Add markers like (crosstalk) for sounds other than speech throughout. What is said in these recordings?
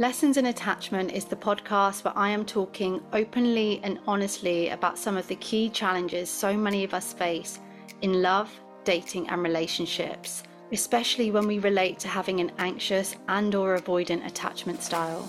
Lessons in Attachment is the podcast where I am talking openly and honestly about some of the key challenges so many of us face in love, dating and relationships, especially when we relate to having an anxious and or avoidant attachment style.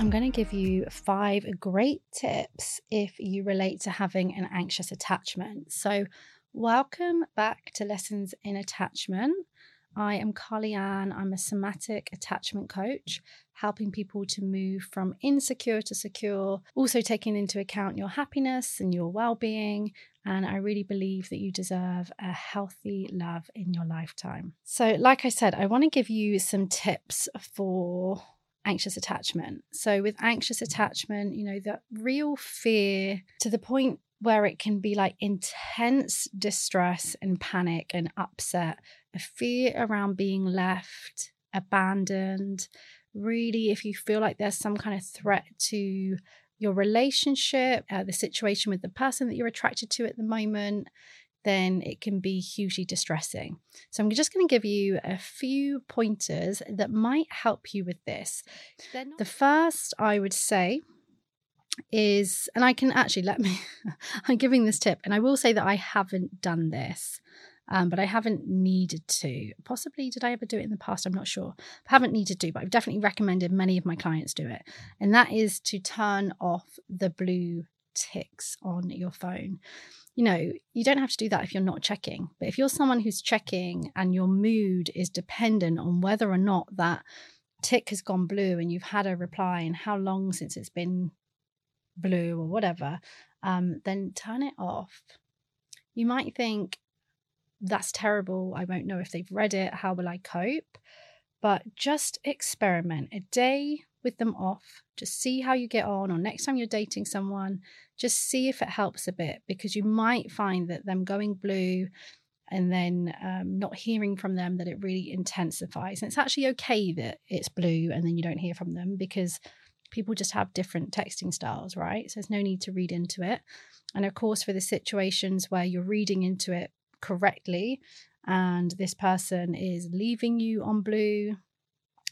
I'm going to give you five great tips if you relate to having an anxious attachment. So, welcome back to Lessons in Attachment. I am Carly Ann. I'm a somatic attachment coach, helping people to move from insecure to secure, also taking into account your happiness and your well being. And I really believe that you deserve a healthy love in your lifetime. So, like I said, I want to give you some tips for anxious attachment. So, with anxious attachment, you know, the real fear to the point where it can be like intense distress and panic and upset, a fear around being left, abandoned. Really, if you feel like there's some kind of threat to your relationship, uh, the situation with the person that you're attracted to at the moment, then it can be hugely distressing. So, I'm just going to give you a few pointers that might help you with this. The first I would say is, and I can actually let me, (laughs) I'm giving this tip, and I will say that I haven't done this. Um, but I haven't needed to. Possibly, did I ever do it in the past? I'm not sure. I haven't needed to, but I've definitely recommended many of my clients do it. And that is to turn off the blue ticks on your phone you know, you don't have to do that if you're not checking. But if you're someone who's checking and your mood is dependent on whether or not that tick has gone blue and you've had a reply and how long since it's been blue or whatever, um, then turn it off. You might think, that's terrible. I won't know if they've read it. How will I cope? But just experiment a day with them off. Just see how you get on, or next time you're dating someone, just see if it helps a bit because you might find that them going blue and then um, not hearing from them that it really intensifies. And it's actually okay that it's blue and then you don't hear from them because people just have different texting styles, right? So there's no need to read into it. And of course, for the situations where you're reading into it correctly and this person is leaving you on blue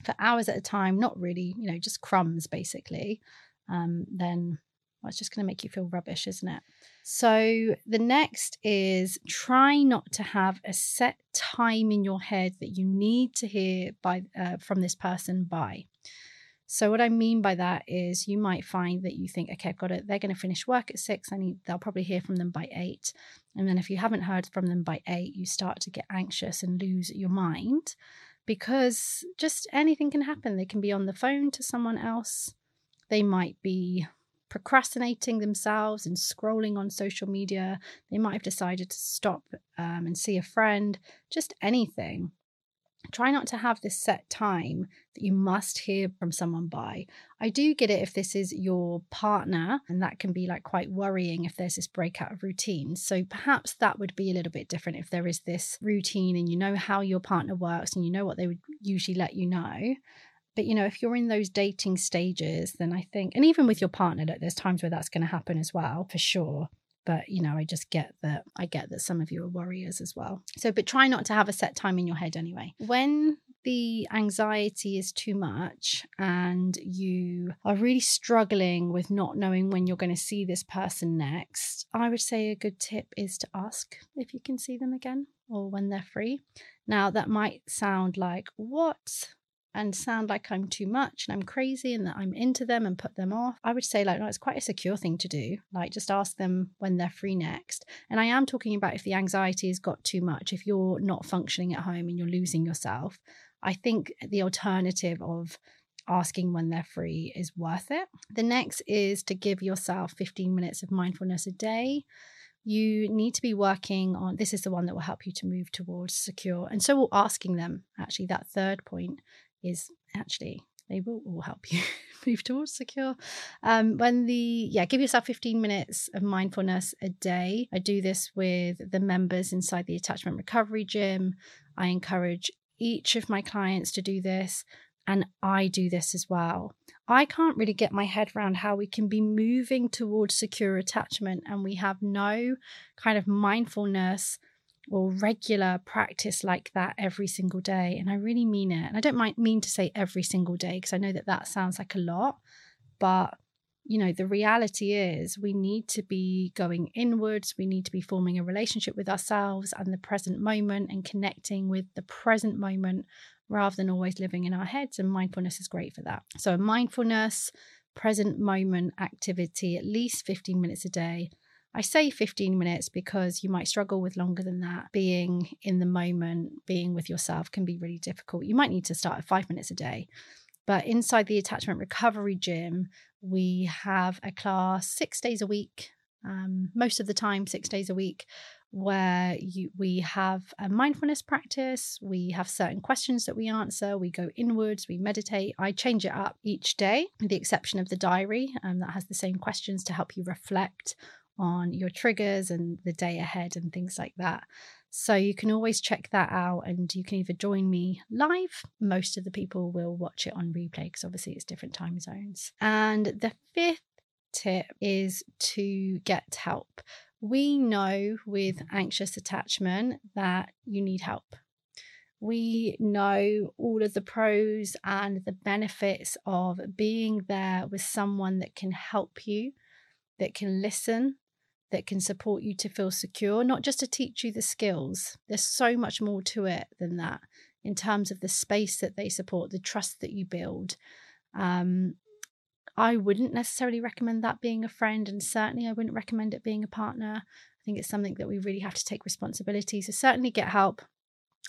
for hours at a time, not really, you know, just crumbs basically, um, then well, it's just going to make you feel rubbish, isn't it? So the next is try not to have a set time in your head that you need to hear by uh, from this person by. So what I mean by that is you might find that you think, okay, I've got it. They're going to finish work at six. I need. They'll probably hear from them by eight, and then if you haven't heard from them by eight, you start to get anxious and lose your mind because just anything can happen. They can be on the phone to someone else. They might be procrastinating themselves and scrolling on social media. They might have decided to stop um, and see a friend, just anything. Try not to have this set time that you must hear from someone by. I do get it if this is your partner, and that can be like quite worrying if there's this breakout of routine. So perhaps that would be a little bit different if there is this routine and you know how your partner works and you know what they would usually let you know. But you know, if you're in those dating stages, then I think, and even with your partner, that there's times where that's going to happen as well, for sure but you know i just get that i get that some of you are warriors as well. So but try not to have a set time in your head anyway. When the anxiety is too much and you are really struggling with not knowing when you're going to see this person next i would say a good tip is to ask if you can see them again or when they're free. Now that might sound like what and sound like I'm too much and I'm crazy and that I'm into them and put them off, I would say, like, no, it's quite a secure thing to do. Like, just ask them when they're free next. And I am talking about if the anxiety has got too much, if you're not functioning at home and you're losing yourself. I think the alternative of asking when they're free is worth it. The next is to give yourself 15 minutes of mindfulness a day you need to be working on this is the one that will help you to move towards secure and so asking them actually that third point is actually they will all help you (laughs) move towards secure. Um, when the, yeah, give yourself 15 minutes of mindfulness a day. I do this with the members inside the attachment recovery gym. I encourage each of my clients to do this. And I do this as well. I can't really get my head around how we can be moving towards secure attachment and we have no kind of mindfulness or regular practice like that every single day. And I really mean it. And I don't mean to say every single day because I know that that sounds like a lot, but you know, the reality is we need to be going inwards. We need to be forming a relationship with ourselves and the present moment and connecting with the present moment rather than always living in our heads. And mindfulness is great for that. So, a mindfulness, present moment activity, at least 15 minutes a day I say 15 minutes because you might struggle with longer than that. Being in the moment, being with yourself can be really difficult. You might need to start at five minutes a day. But inside the attachment recovery gym, we have a class six days a week, um, most of the time, six days a week, where you, we have a mindfulness practice. We have certain questions that we answer. We go inwards, we meditate. I change it up each day, with the exception of the diary um, that has the same questions to help you reflect on your triggers and the day ahead and things like that. So you can always check that out and you can either join me live. Most of the people will watch it on replay because obviously it's different time zones. And the fifth tip is to get help. We know with anxious attachment that you need help. We know all of the pros and the benefits of being there with someone that can help you, that can listen, that can support you to feel secure, not just to teach you the skills. There's so much more to it than that in terms of the space that they support, the trust that you build. Um, I wouldn't necessarily recommend that being a friend, and certainly I wouldn't recommend it being a partner. I think it's something that we really have to take responsibility. So, certainly get help.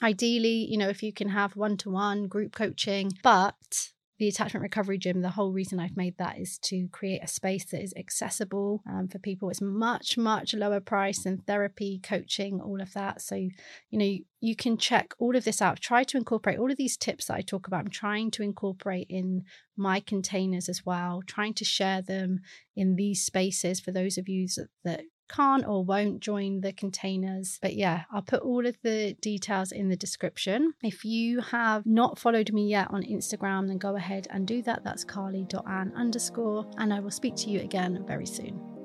Ideally, you know, if you can have one to one group coaching, but the attachment recovery gym the whole reason i've made that is to create a space that is accessible um, for people. It's much much lower price than therapy coaching all of that. So you know you can check all of this out. Try to incorporate all of these tips that i talk about. I'm trying to incorporate in my containers as well trying to share them in these spaces for those of you that, that can't or won't join the containers. But yeah, I'll put all of the details in the description. If you have not followed me yet on Instagram, then go ahead and do that. That's carly.ann underscore. And I will speak to you again very soon.